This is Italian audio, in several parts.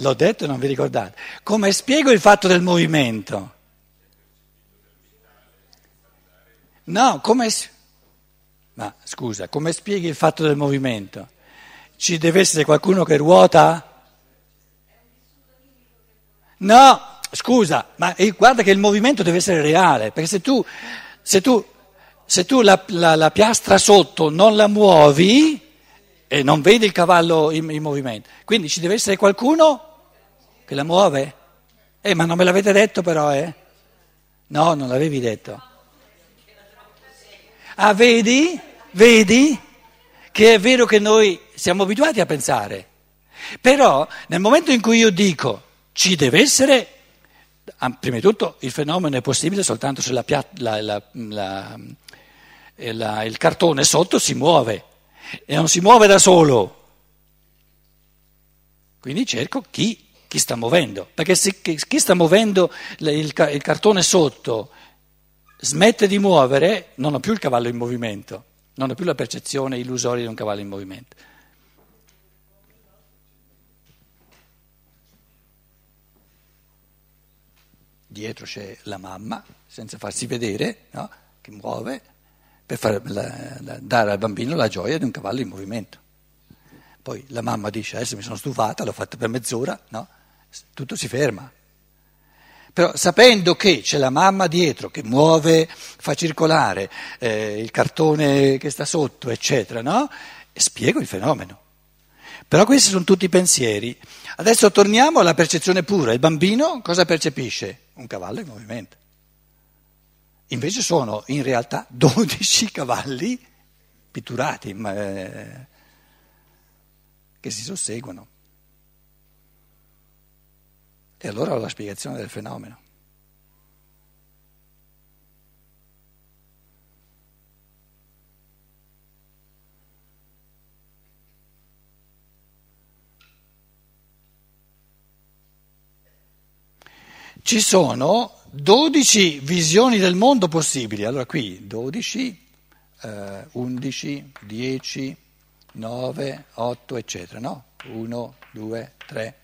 L'ho detto e non vi ricordate. Come spiego il fatto del movimento? No, come... Ma scusa, come spieghi il fatto del movimento? Ci deve essere qualcuno che ruota? No, scusa, ma guarda che il movimento deve essere reale, perché se tu, se tu, se tu la, la, la, piastra sotto non la muovi e non vedi il cavallo in, in movimento, quindi ci deve essere qualcuno che la muove? Eh, ma non me l'avete detto però, eh? No, non l'avevi detto. Ah, vedi? Vedi? Che è vero che noi siamo abituati a pensare. Però nel momento in cui io dico ci deve essere, ah, prima di tutto il fenomeno è possibile soltanto se la, la, la, eh, il cartone sotto si muove e non si muove da solo. Quindi cerco chi chi sta muovendo, perché se chi sta muovendo il, cartone sotto smette di muovere, non ho più il cavallo in movimento, non ho più la percezione illusoria di un cavallo in movimento. Dietro c'è la mamma, senza farsi vedere, no? che muove, per far, la, la, dare al bambino la gioia di un cavallo in movimento. Poi la mamma dice, adesso mi sono stufata, l'ho fatto per mezz'ora, no? Tutto si ferma. Però sapendo che c'è la mamma dietro che muove, fa circolare eh, il cartone che sta sotto, eccetera, no? spiego il fenomeno. Però questi sono tutti pensieri. Adesso torniamo alla percezione pura. Il bambino cosa percepisce? Un cavallo in movimento. Invece sono in realtà 12 cavalli pitturati eh, che si susseguono. E allora la spiegazione del fenomeno. Ci sono 12 visioni del mondo possibili. Allora qui 12, eh, 11, 10, 9, 8, eccetera, no? 1, 2, 3,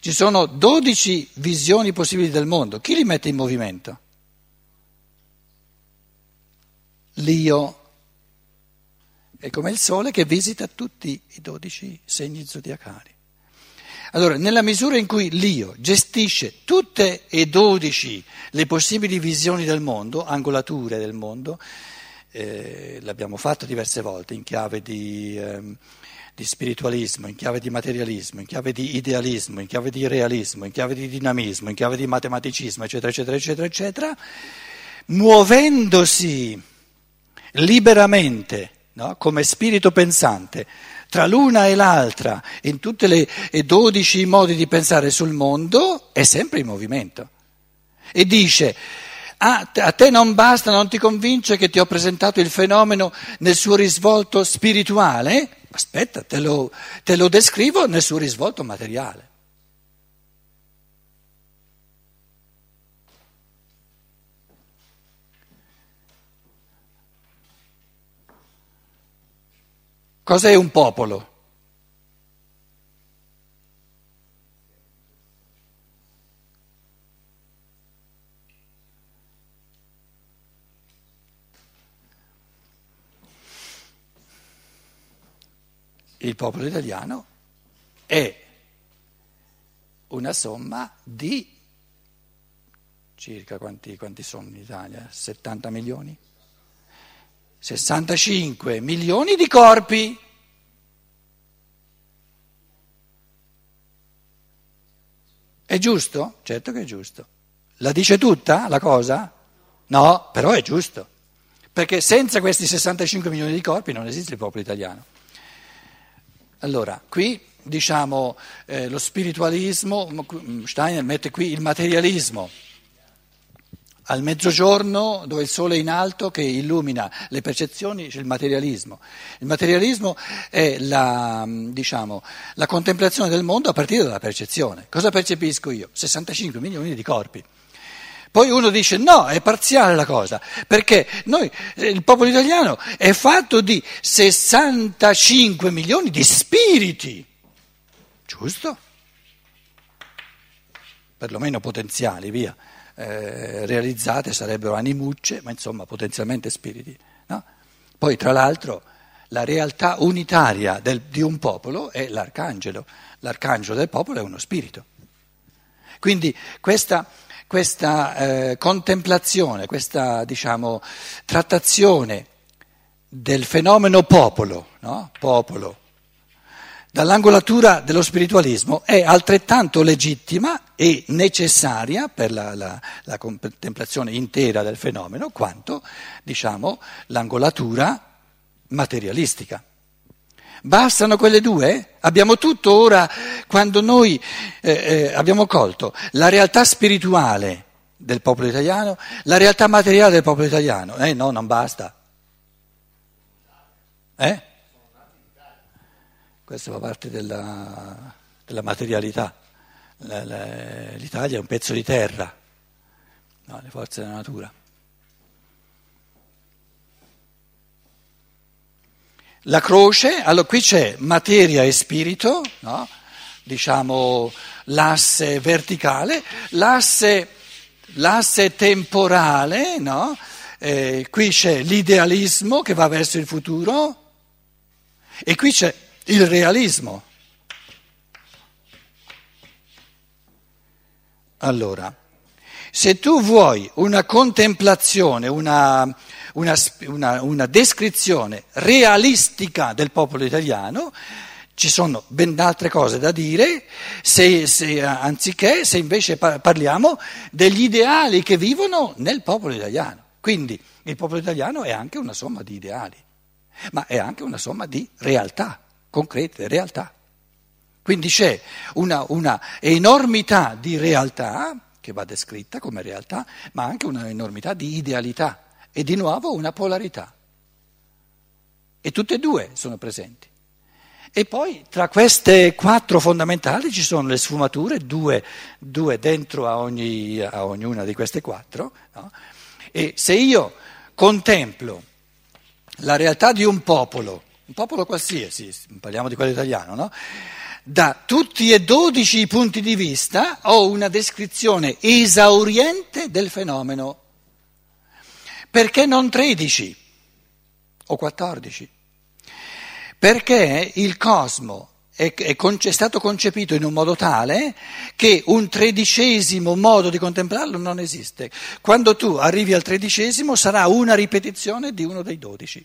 ci sono 12 visioni possibili del mondo. Chi li mette in movimento? L'io. È come il sole che visita tutti i 12 segni zodiacali. Allora, nella misura in cui l'io gestisce tutte e 12 le possibili visioni del mondo, angolature del mondo, eh, l'abbiamo fatto diverse volte in chiave di... Eh, di spiritualismo, in chiave di materialismo, in chiave di idealismo, in chiave di realismo, in chiave di dinamismo, in chiave di matematicismo, eccetera, eccetera, eccetera, eccetera, muovendosi liberamente, no? come spirito pensante, tra l'una e l'altra, in tutti e dodici modi di pensare sul mondo, è sempre in movimento. E dice, ah, a te non basta, non ti convince che ti ho presentato il fenomeno nel suo risvolto spirituale? Aspetta, te lo, te lo descrivo nel suo risvolto materiale. Cos'è un popolo? Il popolo italiano è una somma di circa quanti, quanti sono in Italia? 70 milioni? 65 milioni di corpi. È giusto? Certo che è giusto. La dice tutta la cosa? No, però è giusto. Perché senza questi 65 milioni di corpi non esiste il popolo italiano. Allora, qui diciamo eh, lo spiritualismo, Steiner mette qui il materialismo. Al mezzogiorno, dove il sole è in alto che illumina le percezioni, c'è il materialismo. Il materialismo è la, diciamo, la contemplazione del mondo a partire dalla percezione. Cosa percepisco io? 65 milioni di corpi. Poi uno dice no, è parziale la cosa, perché noi, il popolo italiano è fatto di 65 milioni di spiriti, giusto? perlomeno potenziali, via, eh, realizzate sarebbero animucce, ma insomma potenzialmente spiriti. No? Poi tra l'altro la realtà unitaria del, di un popolo è l'arcangelo, l'arcangelo del popolo è uno spirito. Quindi questa, questa eh, contemplazione, questa diciamo, trattazione del fenomeno popolo, no? popolo, dall'angolatura dello spiritualismo è altrettanto legittima e necessaria per la, la, la contemplazione intera del fenomeno quanto diciamo, l'angolatura materialistica. Bastano quelle due? Abbiamo tutto ora, quando noi eh, eh, abbiamo colto la realtà spirituale del popolo italiano, la realtà materiale del popolo italiano. Eh no, non basta. Eh? Questo fa parte della, della materialità. L'Italia è un pezzo di terra, no, le forze della natura. La croce, allora qui c'è materia e spirito, no? diciamo l'asse verticale, l'asse, l'asse temporale, no? eh, qui c'è l'idealismo che va verso il futuro e qui c'è il realismo. Allora, se tu vuoi una contemplazione, una, una, una, una descrizione realistica del popolo italiano, ci sono ben altre cose da dire, se, se, anziché se invece parliamo degli ideali che vivono nel popolo italiano. Quindi il popolo italiano è anche una somma di ideali, ma è anche una somma di realtà concrete, realtà. Quindi c'è una, una enormità di realtà che va descritta come realtà, ma anche una enormità di idealità e di nuovo una polarità. E tutte e due sono presenti. E poi tra queste quattro fondamentali ci sono le sfumature, due, due dentro a, ogni, a, ognuna di queste quattro. No? E se io contemplo la realtà di un popolo un popolo qualsiasi, parliamo di quello italiano, no? da tutti e dodici i punti di vista ho una descrizione esauriente del fenomeno. Perché non 13 o 14? Perché il cosmo è, è, è, stato concepito in un modo tale che un tredicesimo modo di contemplarlo non esiste. Quando tu arrivi al tredicesimo sarà una ripetizione di uno dei dodici.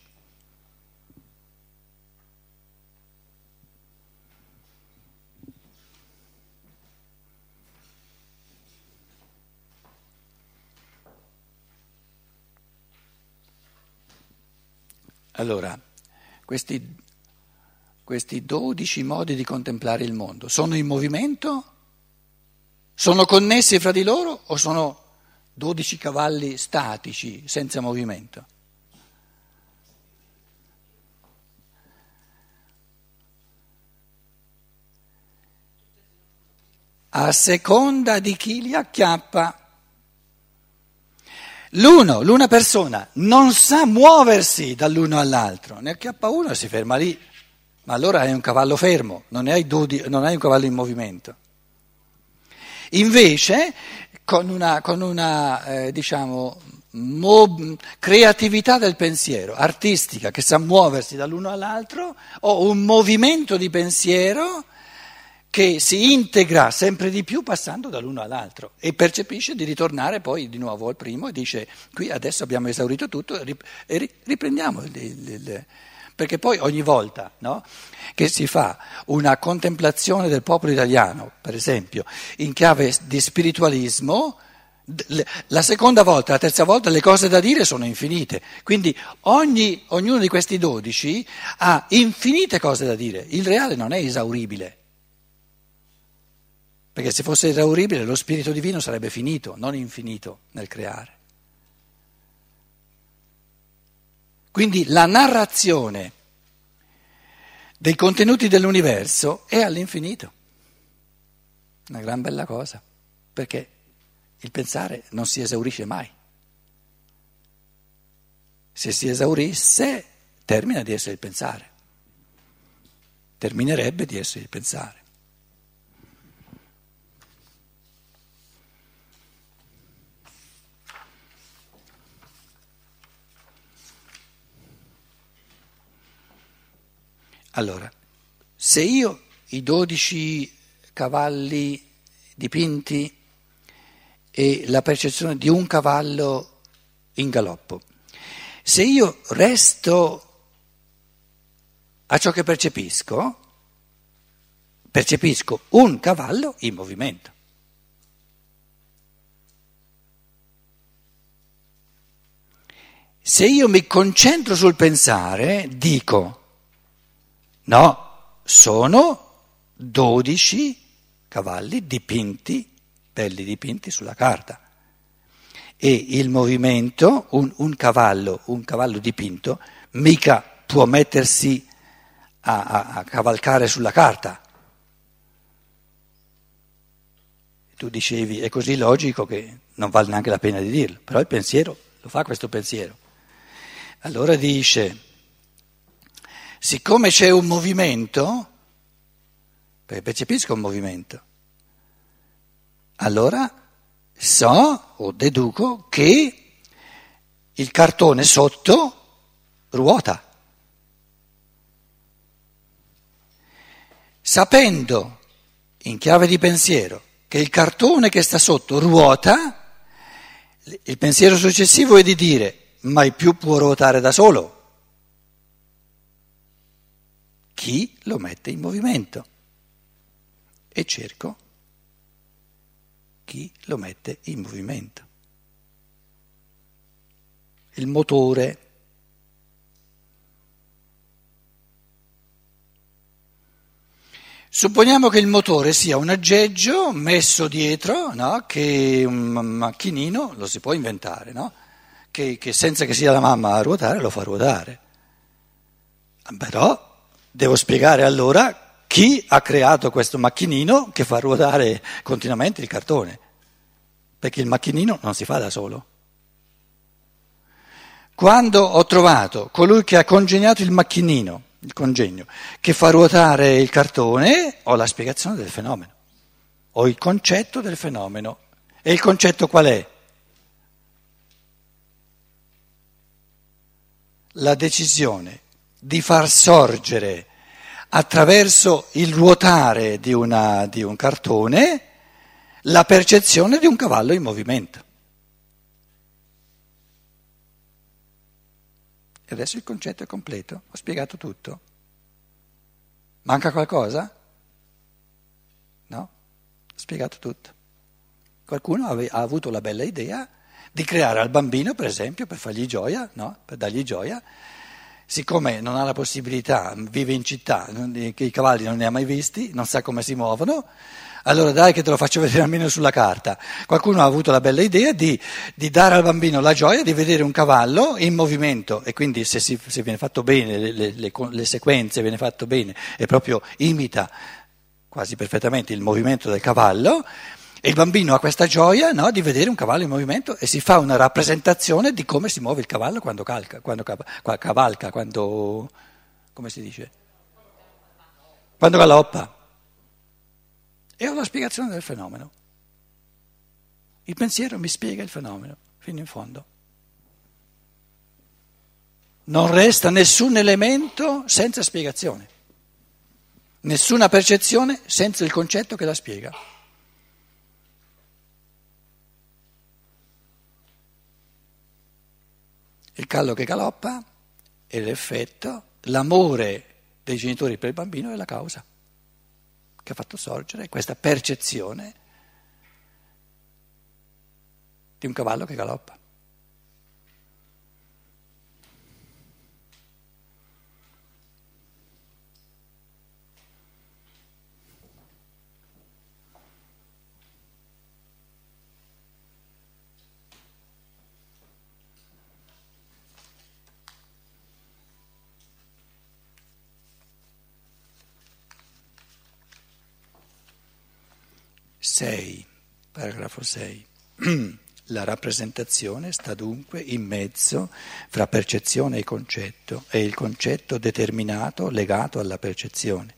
Allora, questi, questi 12 modi di contemplare il mondo sono in movimento? Sono connessi fra di loro o sono 12 cavalli statici, senza movimento? A seconda di chi li acchiappa. L'uno, l'una persona, non sa muoversi dall'uno all'altro, ne acchiappa uno e si ferma lì, ma allora hai un cavallo fermo, non hai, dodi, non hai un cavallo in movimento. Invece, con una, con una eh, diciamo, mo- creatività del pensiero, artistica, che sa muoversi dall'uno all'altro, ho un movimento di pensiero che si integra sempre di più passando dall'uno all'altro e percepisce di ritornare poi di nuovo al primo e dice qui adesso abbiamo esaurito tutto e riprendiamo il, il, il, perché poi ogni volta no, che si fa una contemplazione del popolo italiano, per esempio, in chiave di spiritualismo, la seconda volta, la terza volta le cose da dire sono infinite, quindi ogni, ognuno di questi dodici ha infinite cose da dire, il reale non è esauribile. Perché se fosse esauribile lo Spirito Divino sarebbe finito, non infinito nel creare. Quindi la narrazione dei contenuti dell'universo è all'infinito. Una gran bella cosa, perché il pensare non si esaurisce mai. Se si esaurisse, termina di essere il pensare. Terminerebbe di essere il pensare. Allora, se io i dodici cavalli dipinti e la percezione di un cavallo in galoppo, se io resto a ciò che percepisco, percepisco un cavallo in movimento. Se io mi concentro sul pensare, dico, no, sono dodici cavalli dipinti, belli dipinti sulla carta. E il movimento, un, un cavallo, un cavallo dipinto, mica può mettersi a, a, a cavalcare sulla carta. Tu dicevi, è così logico che non vale neanche la pena di dirlo, però il pensiero lo fa questo pensiero. Allora dice, siccome c'è un movimento, perché percepisco un movimento, allora so o deduco che il cartone sotto ruota. Sapendo in chiave di pensiero che il cartone che sta sotto ruota, il pensiero successivo è di dire mai più può ruotare da solo. Chi lo mette in movimento? E cerco chi lo mette in movimento. Il motore. Supponiamo che il motore sia un aggeggio messo dietro, no? che un macchinino lo si può inventare, no? che, che senza che sia la mamma a ruotare lo fa ruotare. Però devo spiegare allora chi ha creato questo macchinino che fa ruotare continuamente il cartone, perché il macchinino non si fa da solo. Quando ho trovato colui che ha congegnato il macchinino, il congegno, che fa ruotare il cartone, ho la spiegazione del fenomeno, ho il concetto del fenomeno. E il concetto qual è? la decisione di far sorgere attraverso il ruotare di, una, di un cartone la percezione di un cavallo in movimento. E adesso il concetto è completo, ho spiegato tutto. Manca qualcosa? No? Ho spiegato tutto. Qualcuno ha avuto la bella idea di creare al bambino, per esempio, per fargli gioia, no? per dargli gioia, siccome non ha la possibilità, vive in città, i cavalli non ne ha mai visti, non sa come si muovono, allora dai che te lo faccio vedere almeno sulla carta. Qualcuno ha avuto la bella idea di, di dare al bambino la gioia di vedere un cavallo in movimento e quindi se, si, se viene fatto bene, le, le, le sequenze viene fatto bene e proprio imita quasi perfettamente il movimento del cavallo, e il bambino ha questa gioia no, di vedere un cavallo in movimento e si fa una rappresentazione di come si muove il cavallo quando, calca, quando cavalca, quando, come si dice? Quando galoppa. E ho la spiegazione del fenomeno. Il pensiero mi spiega il fenomeno fino in fondo. Non resta nessun elemento senza spiegazione, nessuna percezione senza il concetto che la spiega. Il callo che galoppa è l'effetto, l'amore dei genitori per il bambino è la causa che ha fatto sorgere questa percezione di un cavallo che galoppa. 6, paragrafo 6. La rappresentazione sta dunque in mezzo fra percezione e concetto e il concetto determinato legato alla percezione.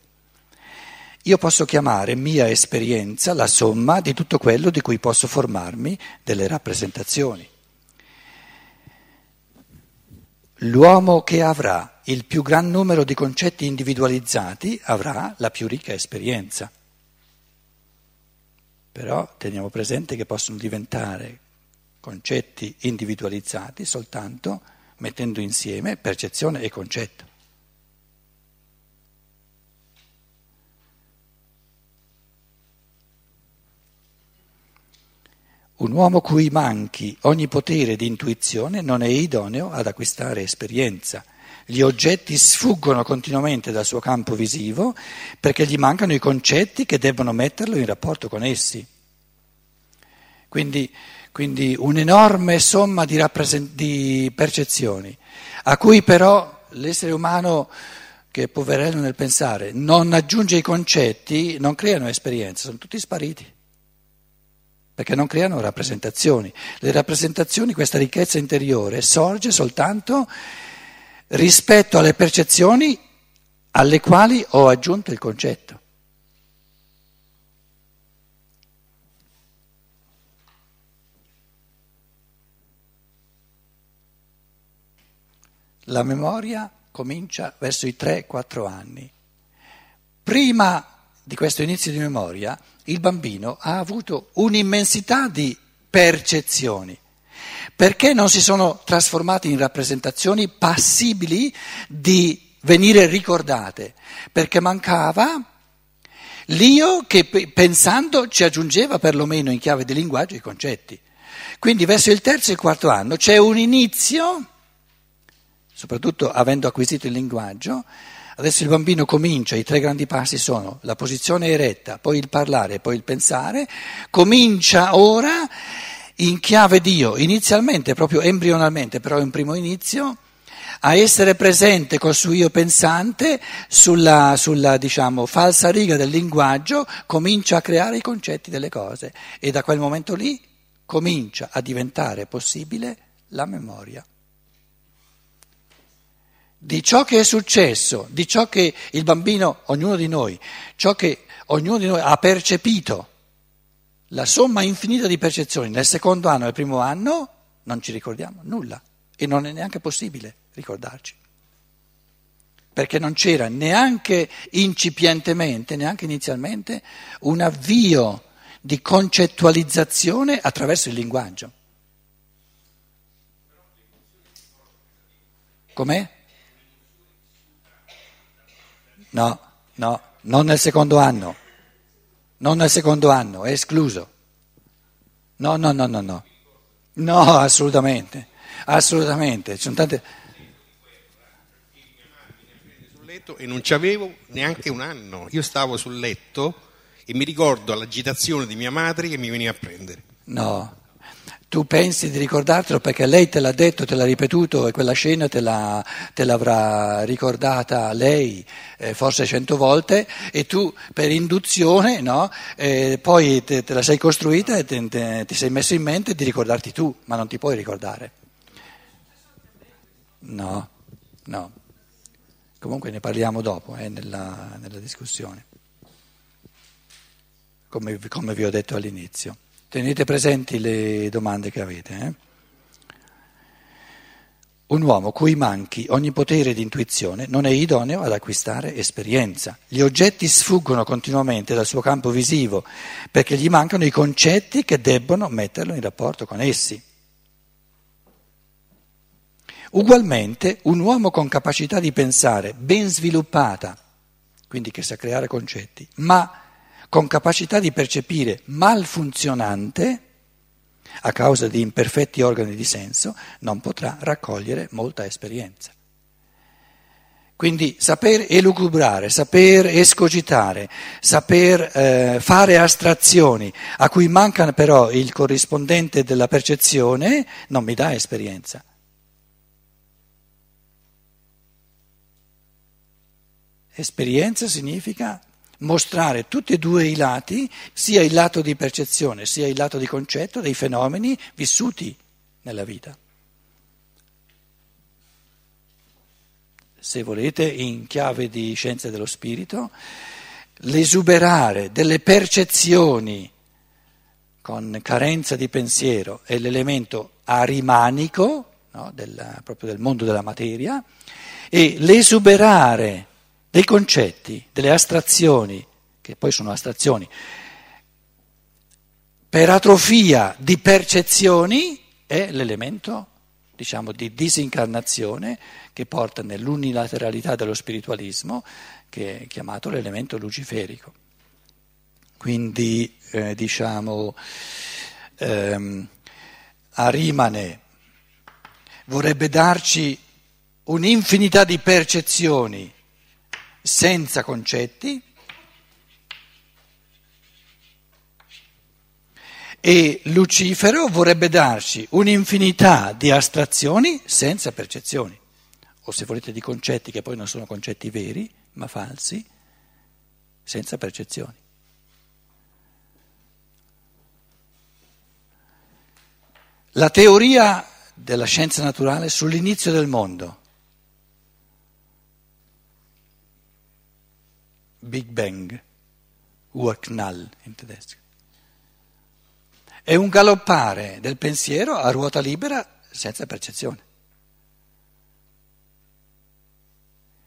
Io posso chiamare mia esperienza la somma di tutto quello di cui posso formarmi delle rappresentazioni. L'uomo che avrà il più gran numero di concetti individualizzati avrà la più ricca esperienza. Però teniamo presente che possono diventare concetti individualizzati soltanto mettendo insieme percezione e concetto. Un uomo cui manchi ogni potere di intuizione non è idoneo ad acquistare esperienza. Gli oggetti sfuggono continuamente dal suo campo visivo perché gli mancano i concetti che debbono metterlo in rapporto con essi. Quindi, quindi un'enorme somma di, rappresent- di percezioni, a cui però l'essere umano, che è poverello nel pensare, non aggiunge i concetti, non creano esperienze, sono tutti spariti perché non creano rappresentazioni. Le rappresentazioni, questa ricchezza interiore, sorge soltanto rispetto alle percezioni alle quali ho aggiunto il concetto. La memoria comincia verso i 3-4 anni. Prima di questo inizio di memoria, il bambino ha avuto un'immensità di percezioni, perché non si sono trasformate in rappresentazioni passibili di venire ricordate, perché mancava l'io che pensando ci aggiungeva perlomeno in chiave di linguaggio i concetti. Quindi verso il terzo e il quarto anno c'è un inizio, soprattutto avendo acquisito il linguaggio, Adesso il bambino comincia, i tre grandi passi sono la posizione eretta, poi il parlare, poi il pensare, comincia ora in chiave Dio, inizialmente, proprio embrionalmente, però in primo inizio, a essere presente col suo io pensante sulla, sulla diciamo, falsa riga del linguaggio, comincia a creare i concetti delle cose. E da quel momento lì comincia a diventare possibile la memoria. Di ciò che è successo, di ciò che il bambino, ognuno di noi, ciò che ognuno di noi ha percepito, la somma infinita di percezioni nel secondo anno e nel primo anno, non ci ricordiamo nulla e non è neanche possibile ricordarci. Perché non c'era neanche incipientemente, neanche inizialmente, un avvio di concettualizzazione attraverso il linguaggio. Com'è? No, no, non nel secondo anno. Non nel secondo anno, è escluso. No, no, no, no, no. No, assolutamente. Assolutamente. Ci sono tante e non ci avevo neanche un anno. Io stavo sul letto e mi ricordo l'agitazione di mia madre che mi veniva a prendere. No, tu pensi di ricordartelo perché lei te l'ha detto, te l'ha ripetuto e quella scena te, l'ha, te l'avrà ricordata lei eh, forse cento volte e tu per induzione no, eh, poi te, te, la sei costruita e te, te, ti sei messo in mente di ricordarti tu, ma non ti puoi ricordare. No, no. Comunque ne parliamo dopo eh, nella, nella, discussione, come, come vi ho detto all'inizio. Tenete presenti le domande che avete. Eh? Un uomo cui manchi ogni potere di intuizione non è idoneo ad acquistare esperienza. Gli oggetti sfuggono continuamente dal suo campo visivo perché gli mancano i concetti che debbono metterlo in rapporto con essi. Ugualmente, un uomo con capacità di pensare ben sviluppata, quindi che sa creare concetti, ma con capacità di percepire malfunzionante, a causa di imperfetti organi di senso, non potrà raccogliere molta esperienza. Quindi saper elucubrare, saper escogitare, saper eh, fare astrazioni a cui manca però il corrispondente della percezione non mi dà esperienza. Esperienza significa mostrare tutti e due i lati, sia il lato di percezione sia il lato di concetto dei fenomeni vissuti nella vita. Se volete, in chiave di scienze dello spirito, l'esuberare delle percezioni con carenza di pensiero è l'elemento arimanico, no, del, proprio del mondo della materia, E l'esuberare dei concetti, delle astrazioni, che poi sono astrazioni, per atrofia di percezioni è l'elemento, diciamo, di disincarnazione che porta nell'unilateralità dello spiritualismo, che è chiamato l'elemento luciferico. Quindi, eh, diciamo, ehm, Arimane vorrebbe darci un'infinità di percezioni senza concetti, E Lucifero vorrebbe darci un'infinità di astrazioni senza percezioni, o se volete di concetti che poi non sono concetti veri, ma falsi, senza percezioni. La teoria della scienza naturale sull'inizio del mondo, Big Bang, Urknall in tedesco. È un galoppare del pensiero a ruota libera senza percezione.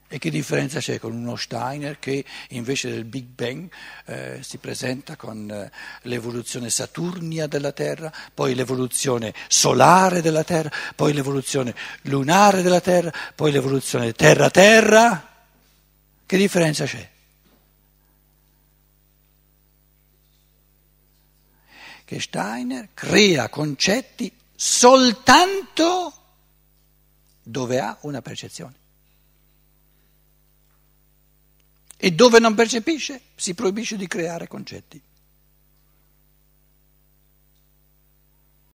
E che differenza c'è con uno Steiner che invece del Big Bang eh, si presenta con eh, l'evoluzione saturnia della Terra, poi l'evoluzione solare della Terra, poi l'evoluzione lunare della Terra, poi l'evoluzione Terra-Terra? Che differenza c'è? Che Steiner crea concetti soltanto dove ha una percezione. E dove non percepisce si proibisce di creare concetti.